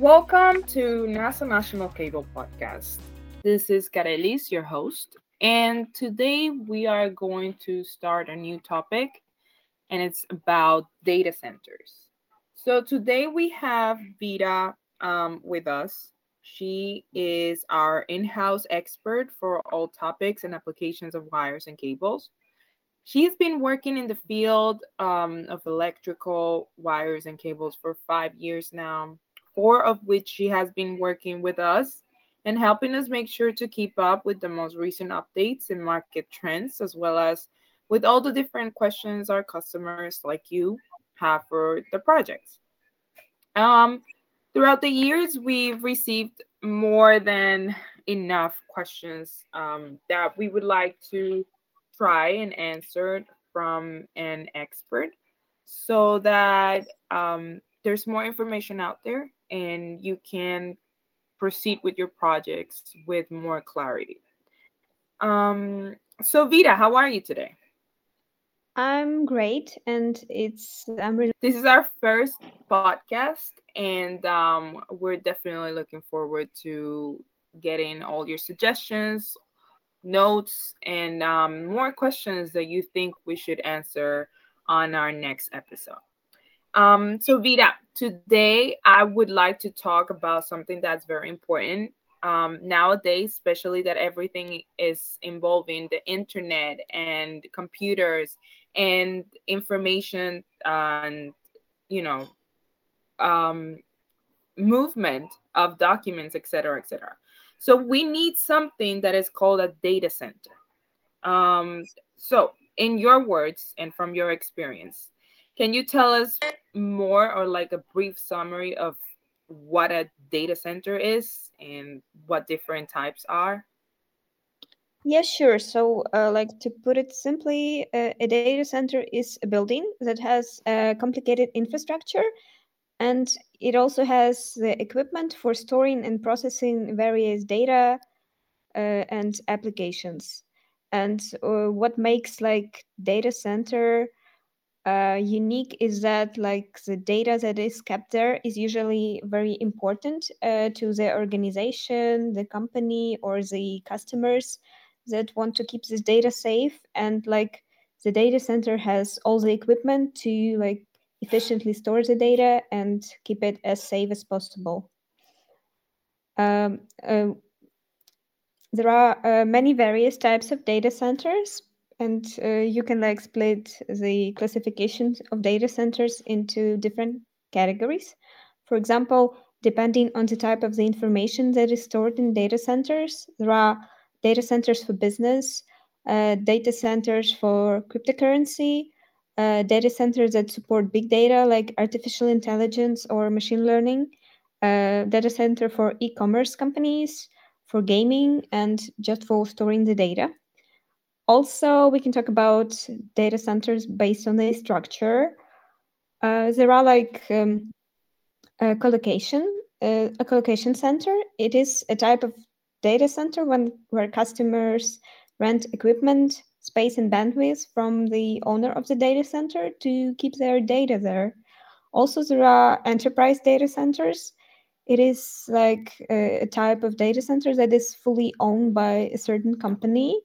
Welcome to Nassau National Cable Podcast. This is Carelis, your host, and today we are going to start a new topic, and it's about data centers. So today we have Vita um, with us. She is our in house expert for all topics and applications of wires and cables. She's been working in the field um, of electrical wires and cables for five years now, four of which she has been working with us and helping us make sure to keep up with the most recent updates and market trends, as well as with all the different questions our customers like you have for the projects. Um, throughout the years, we've received more than enough questions um, that we would like to try and answer from an expert so that um, there's more information out there and you can proceed with your projects with more clarity. Um, so Vita, how are you today? I'm great, and it's I'm really. This is our first podcast, and um, we're definitely looking forward to getting all your suggestions, notes, and um, more questions that you think we should answer on our next episode. Um, so Vita, today I would like to talk about something that's very important um, nowadays, especially that everything is involving the internet and computers and information and you know um, movement of documents, etc., etc. So we need something that is called a data center. Um, so, in your words and from your experience, can you tell us more or like a brief summary of what a data center is and what different types are? Yeah, sure. So, uh, like to put it simply, uh, a data center is a building that has a complicated infrastructure and it also has the equipment for storing and processing various data uh, and applications. And uh, what makes like data center uh, unique is that like the data that is kept there is usually very important uh, to the organization the company or the customers that want to keep this data safe. And like the data center has all the equipment to like efficiently store the data and keep it as safe as possible. Um, uh, there are uh, many various types of data centers and uh, you can like split the classification of data centers into different categories. For example, depending on the type of the information that is stored in data centers, there are data centers for business, uh, data centers for cryptocurrency, uh, data centers that support big data like artificial intelligence or machine learning, uh, data center for e-commerce companies, for gaming, and just for storing the data. Also, we can talk about data centers based on the structure. Uh, there are like um, a colocation, uh, a colocation center. It is a type of data center when where customers rent equipment, space, and bandwidth from the owner of the data center to keep their data there. Also, there are enterprise data centers. It is like a, a type of data center that is fully owned by a certain company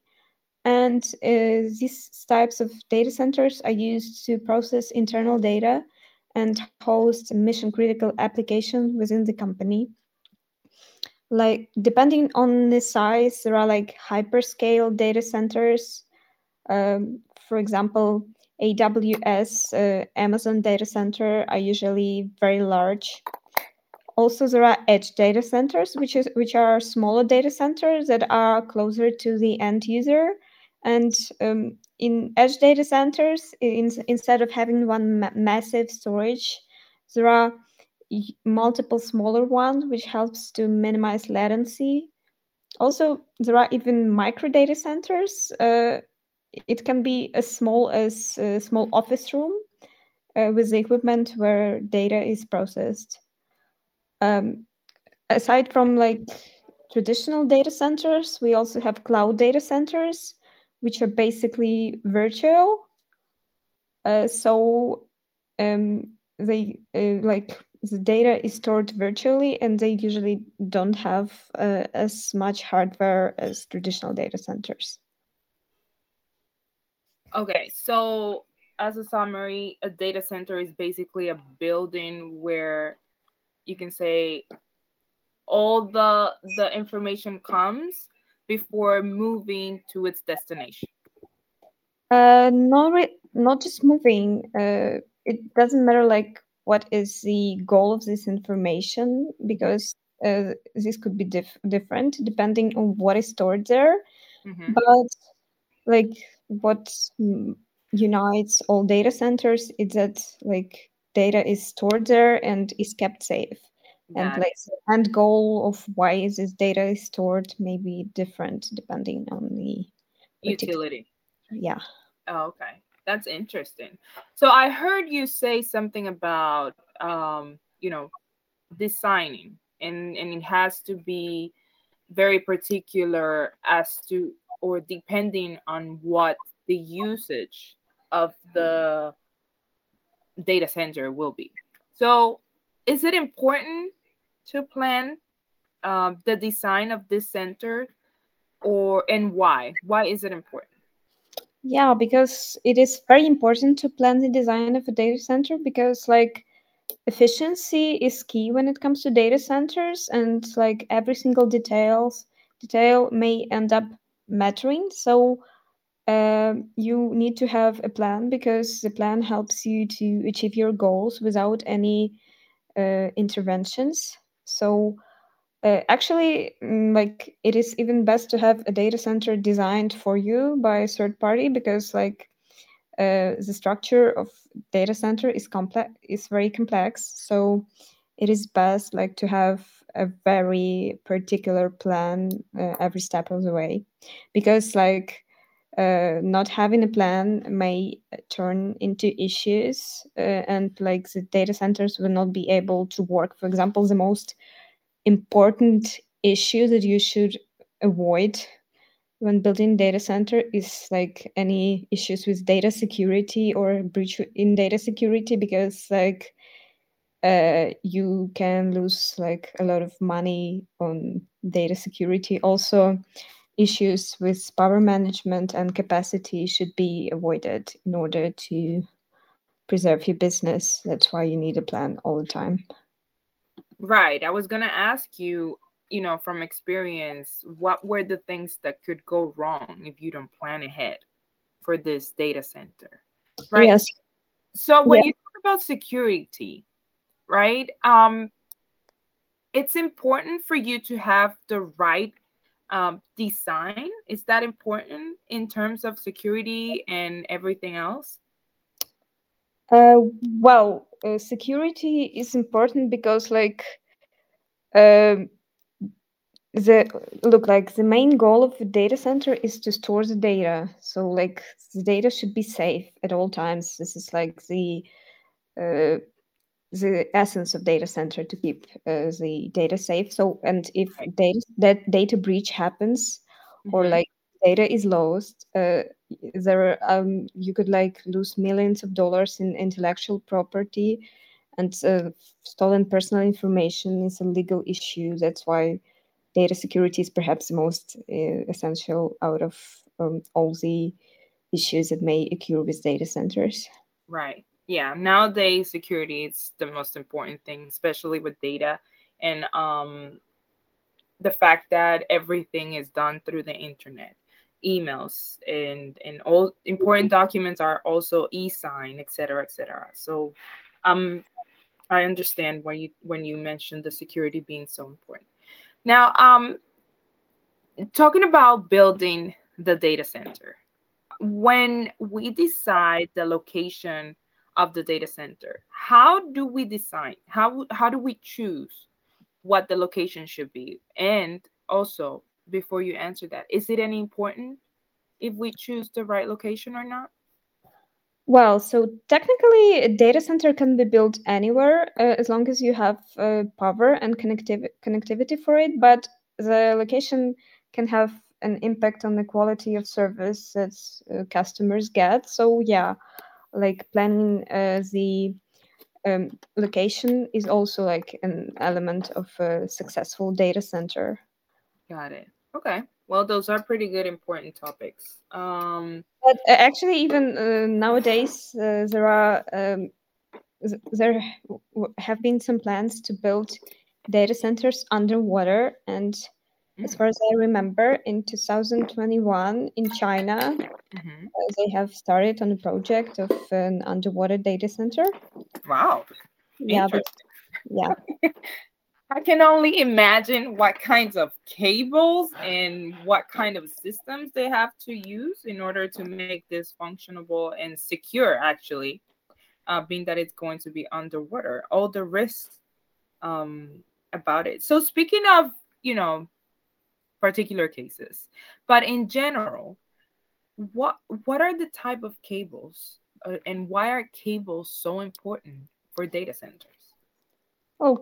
and uh, these types of data centers are used to process internal data and host mission critical applications within the company. Like, depending on the size, there are like hyperscale data centers. Um, for example, AWS, uh, Amazon data center are usually very large. Also, there are edge data centers, which is which are smaller data centers that are closer to the end user and um, in edge data centers, in, instead of having one ma massive storage, there are multiple smaller ones, which helps to minimize latency. Also, there are even micro data centers. Uh, it can be as small as a small office room uh, with the equipment where data is processed. Um, aside from like traditional data centers, we also have cloud data centers which are basically virtual. Uh, so um, they uh, like the data is stored virtually and they usually don't have uh, as much hardware as traditional data centers. Okay, so as a summary, a data center is basically a building where you can say all the the information comes before moving to its destination. Uh, not re- not just moving. Uh, it doesn't matter like what is the goal of this information because uh, this could be dif- different depending on what is stored there. Mm-hmm. But like what unites all data centers is that like data is stored there and is kept safe. Yeah. And the end goal of why is this data is stored may be different depending on the utility. Yeah. Oh, okay. That's interesting. So I heard you say something about um, you know, designing and and it has to be very particular as to or depending on what the usage of the data center will be. So, is it important to plan uh, the design of this center, or and why? Why is it important? Yeah, because it is very important to plan the design of a data center because, like, efficiency is key when it comes to data centers, and like every single details detail may end up mattering. So uh, you need to have a plan because the plan helps you to achieve your goals without any uh, interventions. So uh, actually, mm, like it is even best to have a data center designed for you by a third party because like uh, the structure of data center is complex is very complex. So it is best like to have a very particular plan uh, every step of the way because like uh, not having a plan may turn into issues uh, and like the data centers will not be able to work. For example the most important issue that you should avoid when building data center is like any issues with data security or breach in data security because like uh, you can lose like a lot of money on data security. Also issues with power management and capacity should be avoided in order to preserve your business. That's why you need a plan all the time. Right. I was going to ask you, you know, from experience, what were the things that could go wrong if you don't plan ahead for this data center? Right. Yes. So when yeah. you talk about security, right? Um it's important for you to have the right um, design is that important in terms of security and everything else? Uh, well uh, security is important because like um, the look like the main goal of the data center is to store the data. So like the data should be safe at all times. This is like the uh, the essence of data center to keep uh, the data safe. So, and if data that data breach happens, mm-hmm. or like data is lost, uh, there um, you could like lose millions of dollars in intellectual property, and uh, stolen personal information is a legal issue. That's why data security is perhaps the most uh, essential out of um, all the issues that may occur with data centers. Right yeah nowadays security is the most important thing especially with data and um the fact that everything is done through the internet. Emails and and all important documents are also e-sign etc etc so um i understand when you when you mentioned the security being so important. Now um talking about building the data center when we decide the location of the data center. How do we design? How how do we choose what the location should be? And also, before you answer that, is it any important if we choose the right location or not? Well, so technically, a data center can be built anywhere uh, as long as you have uh, power and connectivity connectivity for it. But the location can have an impact on the quality of service that uh, customers get. So yeah, like planning uh, the um, location is also like an element of a successful data center. Got it. Okay. Well, those are pretty good, important topics. Um, but uh, actually, even uh, nowadays, uh, there are um, there have been some plans to build data centers underwater, and as mm. far as I remember, in 2021 in China, mm-hmm. uh, they have started on a project of an underwater data center. Wow. Yeah. But, yeah. I can only imagine what kinds of cables and what kind of systems they have to use in order to make this functionable and secure, actually, uh, being that it's going to be underwater. All the risks um, about it. So, speaking of, you know, particular cases, but in general, what what are the type of cables uh, and why are cables so important for data centers? Oh,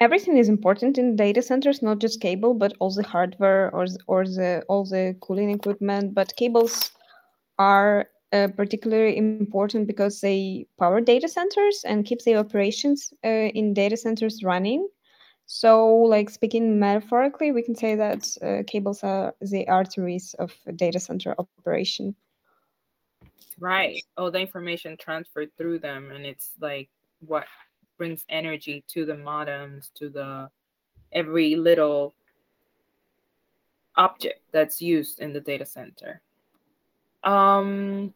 everything is important in data centers, not just cable, but all the hardware or or the all the cooling equipment. But cables are uh, particularly important because they power data centers and keep the operations uh, in data centers running. So, like speaking metaphorically, we can say that uh, cables are the arteries of data center operation. Right. All the information transferred through them, and it's like what brings energy to the modems, to the every little object that's used in the data center. Um,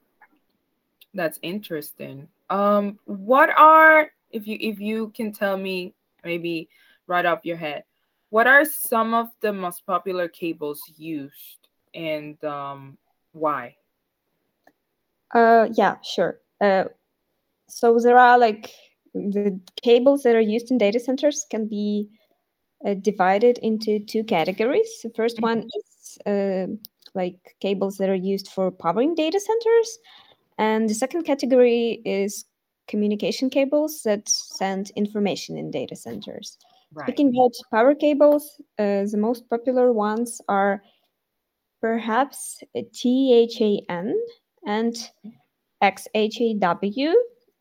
that's interesting. Um, what are if you if you can tell me maybe right off your head, what are some of the most popular cables used and um, why? Uh, yeah, sure. Uh, so there are like the cables that are used in data centers can be uh, divided into two categories. The first one mm-hmm. is uh, like cables that are used for powering data centers, and the second category is communication cables that send information in data centers. Right. Speaking about power cables, uh, the most popular ones are perhaps THHN and XHHW.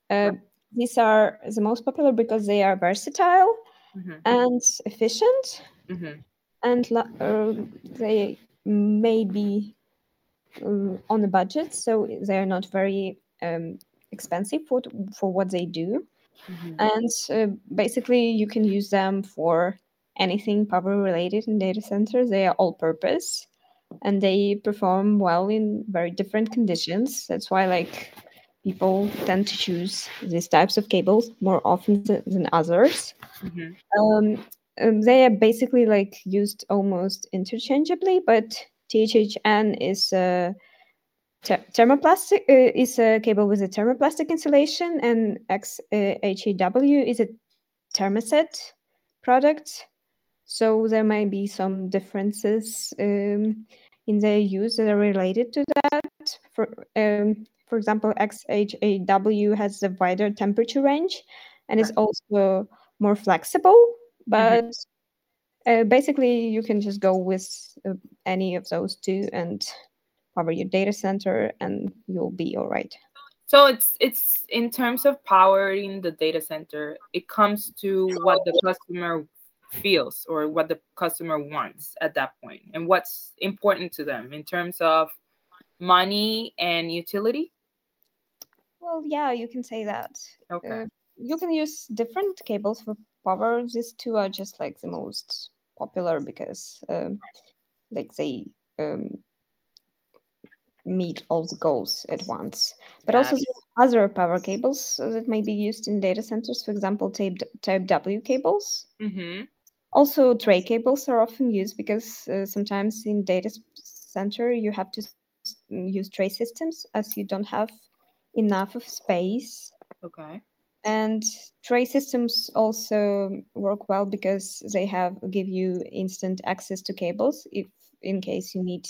Uh, these are the most popular because they are versatile mm-hmm. and efficient, mm-hmm. and uh, they may be uh, on a budget, so they are not very um, expensive for for what they do. Mm-hmm. And uh, basically, you can use them for anything power related in data centers. They are all purpose and they perform well in very different conditions. That's why, like, people tend to choose these types of cables more often than others. Mm-hmm. Um, um, they are basically like used almost interchangeably, but THHN is a thermoplastic uh, is a cable with a thermoplastic insulation, and XHHW uh, is a thermoset product. So there might be some differences um, in their use that are related to that. For um, for example, XHHW has a wider temperature range and is also more flexible. But mm-hmm. uh, basically, you can just go with uh, any of those two and power your data center, and you'll be all right. So it's it's in terms of powering the data center, it comes to what the customer feels or what the customer wants at that point and what's important to them in terms of money and utility well, yeah, you can say that. Okay. Uh, you can use different cables for power. These two are just like the most popular because, um, like, they um, meet all the goals at once. But also other power cables that may be used in data centers. For example, type type W cables. Mm-hmm. Also, tray cables are often used because uh, sometimes in data center you have to use tray systems as you don't have enough of space. Okay. And tray systems also work well because they have give you instant access to cables if in case you need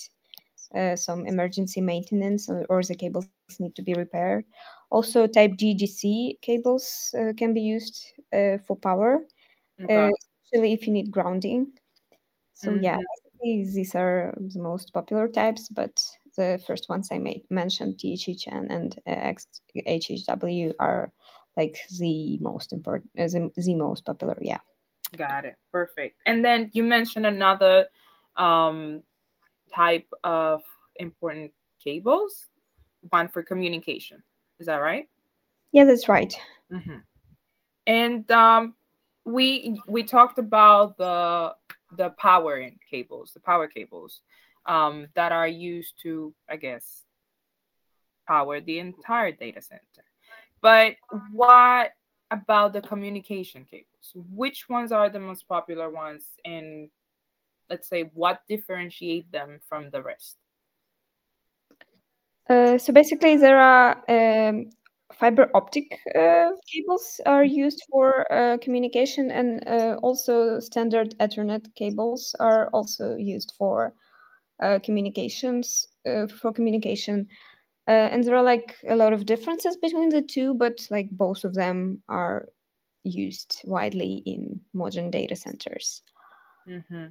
uh, some emergency maintenance or, or, the cables need to be repaired. Also, type GGC cables uh, can be used uh, for power, okay. Uh, especially if you need grounding. So mm-hmm. yeah, these are the most popular types, but the first ones I made, mentioned, THHN and uh, XHHW, are like the most important, uh, the, the most popular. Yeah. Got it. Perfect. And then you mentioned another um, type of important cables, one for communication. Is that right? Yeah, that's right. Mm-hmm. And um, we we talked about the the powering cables, the power cables um, that are used to, I guess, power the entire data center. But what about the communication cables? Which ones are the most popular ones, and let's say what differentiate them from the rest? Uh, so basically, there are um, fiber optic uh, cables are used for uh, communication, and uh, also standard Ethernet cables are also used for uh, communications uh, for communication. and there are like a lot of differences between the two, but like both of them are used widely in modern data centers. Mm-hmm.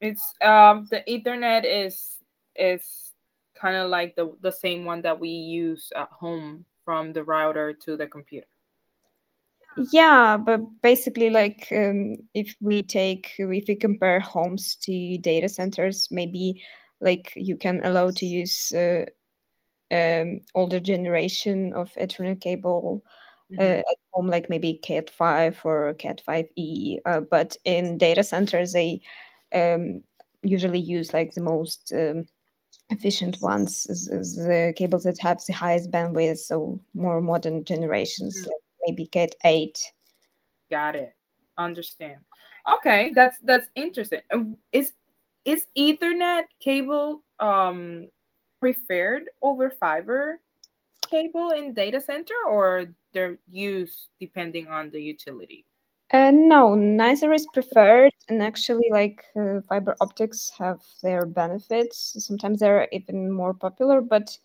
It's um, the Ethernet is is kind of like the the same one that we use at home from the router to the computer. Yeah, but basically, like um, if we take if we compare homes to data centers, maybe like you can allow to use uh, um, older generation of Ethernet cable mm-hmm. uh, at home, like maybe Cat five or Cat five E. Uh, but in data centers, they um, usually use like the most um, efficient ones, is, is the cables that have the highest bandwidth, so more modern generations, mm-hmm. like maybe Cat eight. Got it. Understand. Okay, that's that's interesting. Is is Ethernet cable um preferred over fiber cable in data center, or they're used depending on the utility? Uh, no, neither is preferred, and actually, like uh, fiber optics have their benefits. Sometimes they're even more popular, but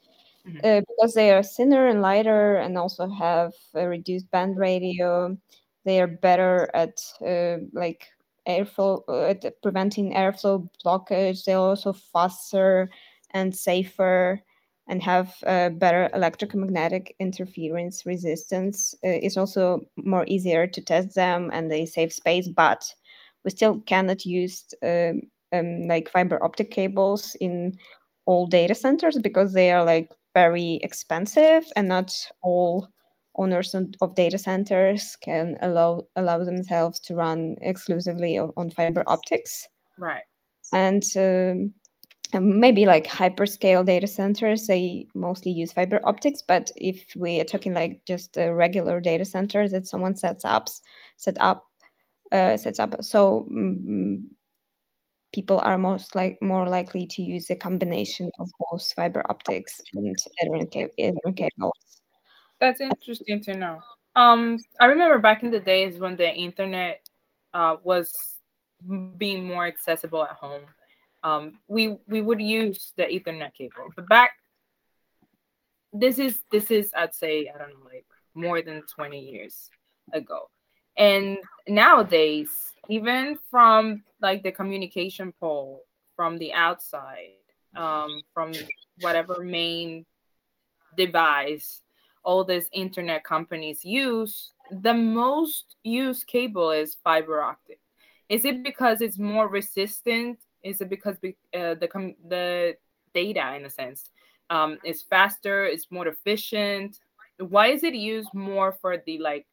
mm-hmm. uh, because they are thinner and lighter, and also have a reduced bend radius, they are better at uh, like airflow, uh, at preventing airflow blockage. They're also faster and safer and have better electromagnetic interference resistance. Uh, it's also more easier to test them and they save space, but we still cannot use um, um, like fiber optic cables in all data centers because they are like very expensive and not all owners of data centers can allow allow themselves to run exclusively on, on fiber optics right and um, maybe like hyperscale data centers they mostly use fiber optics but if we are talking like just a regular data centers that someone sets up set up uh, sets up so um, people are most like more likely to use a combination of both fiber optics and Ethernet cables. That's interesting to know. Um, I remember back in the days when the internet uh, was being more accessible at home um, we we would use the Ethernet cable. But back, this is this is I'd say I don't know like more than twenty years ago, and nowadays even from like the communication pole from the outside, um, from whatever main device all these internet companies use, the most used cable is fiber optic. Is it because it's more resistant is it because uh, the com- the data, in a sense, um, is faster, it's more efficient? Why is it used more for the like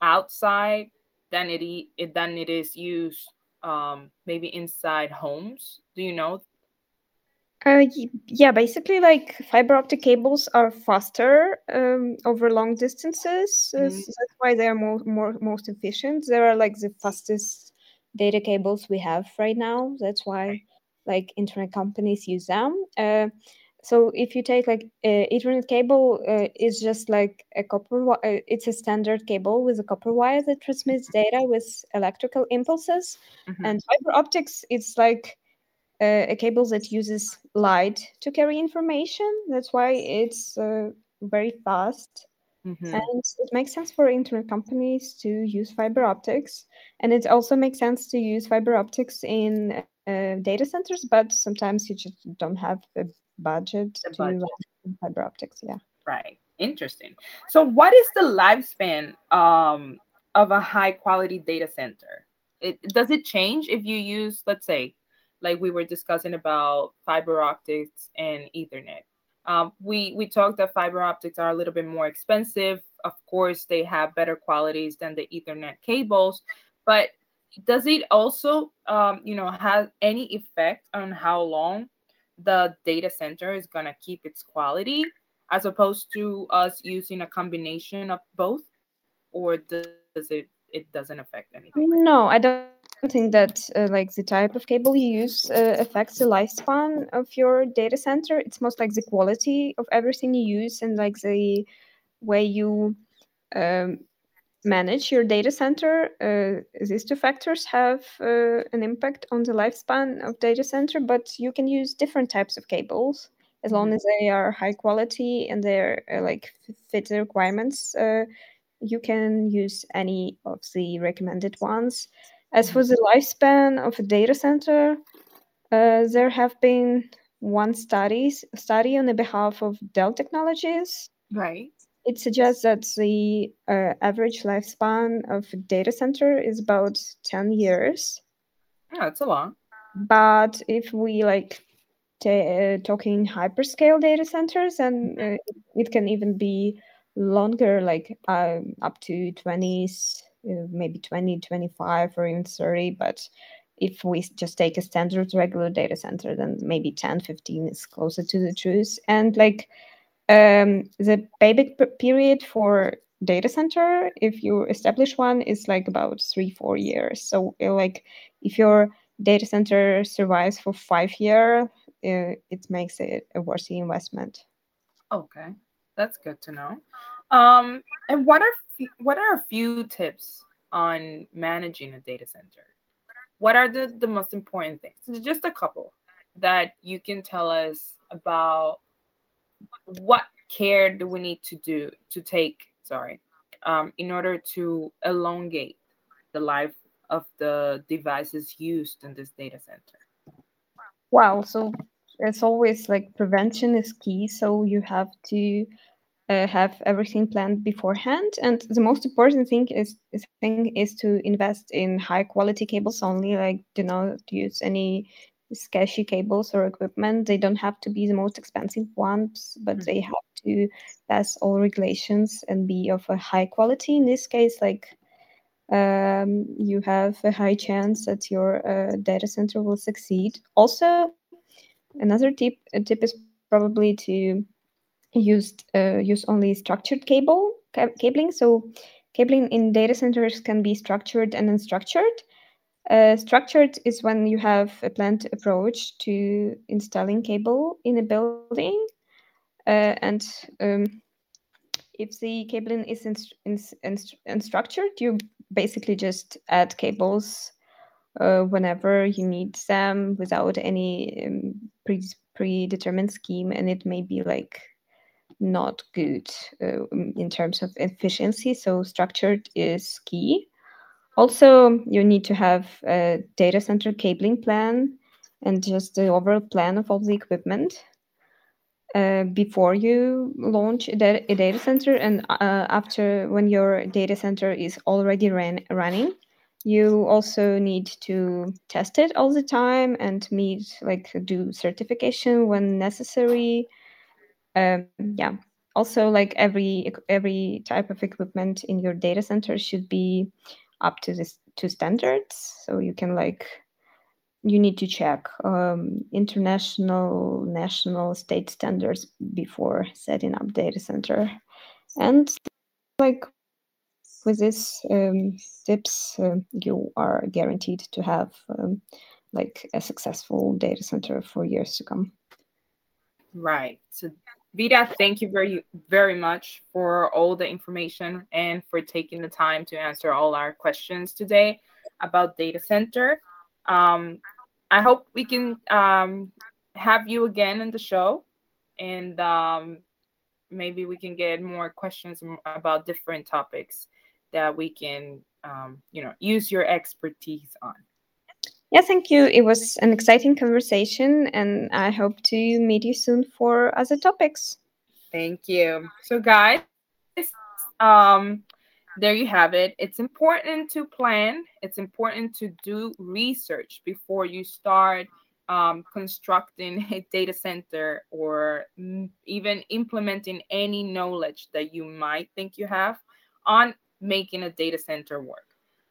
outside than it e- than it is used um, maybe inside homes? Do you know? Uh, yeah, basically, like fiber optic cables are faster um, over long distances. Mm-hmm. So that's why they are more, more most efficient. They are like the fastest data cables we have right now. That's why like internet companies use them. Uh, so if you take like uh, Ethernet cable, uh, it's just like a copper. Uh, it's a standard cable with a copper wire that transmits data with electrical impulses. Mm-hmm. And fiber optics, it's like uh, a cable that uses light to carry information. That's why it's uh, very fast Mm-hmm. And it makes sense for internet companies to use fiber optics. And it also makes sense to use fiber optics in uh, data centers, but sometimes you just don't have a budget the to budget. fiber optics. Yeah. Right. Interesting. So, what is the lifespan um, of a high quality data center? It, does it change if you use, let's say, like we were discussing about fiber optics and Ethernet? Um, we we talked that fiber optics are a little bit more expensive. Of course, they have better qualities than the Ethernet cables, but does it also, um, you know, have any effect on how long the data center is gonna keep its quality? as opposed to us using a combination of both or does it it doesn't affect anything no i don't think that uh, like the type of cable you use uh, affects the lifespan of your data center. It's most like the quality of everything you use and like the way you um, manage your data center. Uh, these two factors have uh, an impact on the lifespan of data center but you can use different types of cables as long mm-hmm. as they are high quality and they're uh, like fit the requirements. Uh, you can use any of the recommended ones as for the lifespan of a data center uh, there have been one studies study on the behalf of dell technologies. Right. It suggests that the uh, average lifespan of a data center is about 10 years. Yeah it's a lot. But if we like uh, talking hyperscale data centers, and uh, it can even be longer, like um, up to 20s, uh, Uh, maybe 20, 25, or even 30. But if we just take a standard regular data center, then maybe 10, 15 is closer to the truth. And like um, the payback period for data center, if you establish one, is like about three, four years. So uh, like if your data center survives for five years, it, uh, it makes it a worthy investment. Okay, that's good to know. Um, and what are what are a few tips on managing a data center? What are the, the most important things? Just a couple that you can tell us about what care do we need to do to take sorry um, in order to elongate the life of the devices used in this data center wow so it's always like prevention is key. So you have to uh, have everything planned beforehand. And the most important thing is, thing is to invest in high quality cables only. Like do not use any sketchy cables or equipment. They don't have to be the most expensive ones, but mm-hmm. they have to pass all regulations and be of a high quality. In this case, like um, you have a high chance that your uh, data center will succeed. Also, Another tip tip is probably to use uh, use only structured cable ca- cabling. So cabling in data centers can be structured and unstructured. Uh, structured is when you have a planned approach to installing cable in a building, uh, and um, if the cabling is unstructured, you basically just add cables uh, whenever you need them without any um, pre- predetermined scheme and it may be like not good uh, in terms of efficiency so structured is key. Also you need to have a data center cabling plan and just the overall plan of all the equipment uh, before you launch a, da- a data center and uh, after when your data center is already ran- running you also need to test it all the time and meet like do certification when necessary um, yeah also like every every type of equipment in your data center should be up to this to standards so you can like you need to check um, international national state standards before setting up data center and like with these um, tips, uh, you are guaranteed to have um, like a successful data center for years to come. Right. So, Vida, thank you very, very much for all the information and for taking the time to answer all our questions today about data center. Um, I hope we can um, have you again in the show and um, maybe we can get more questions about different topics that we can um, you know use your expertise on yeah thank you it was an exciting conversation and i hope to meet you soon for other topics Thank you. So, guys, um, there you have it. It's important to plan. It's important to do research before you start um, constructing a data center or even implementing any knowledge that you might think you have on making a data center work.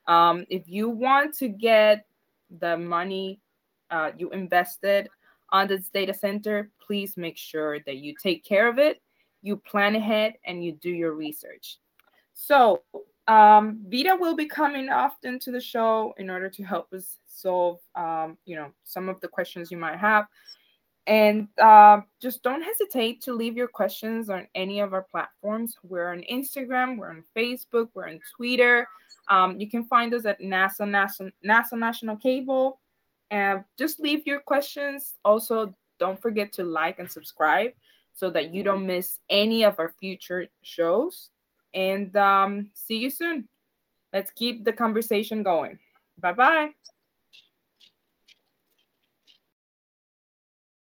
Um, if you want to get the money uh, you invested on this data center, please make sure that you take care of it, you plan ahead, and you do your research. So, um, Vita will be coming often to the show in order to help us solve, um, you know, some of the questions you might have. And uh, just don't hesitate to leave your questions on any of our platforms. We're on Instagram, we're on Facebook, we're on Twitter. Um, you can find us at Nassau, Nassau, Nassau National Cable. And just leave your questions. Also, don't forget to like and subscribe so that you don't miss any of our future shows. And um, see you soon. Let's keep the conversation going. Bye bye.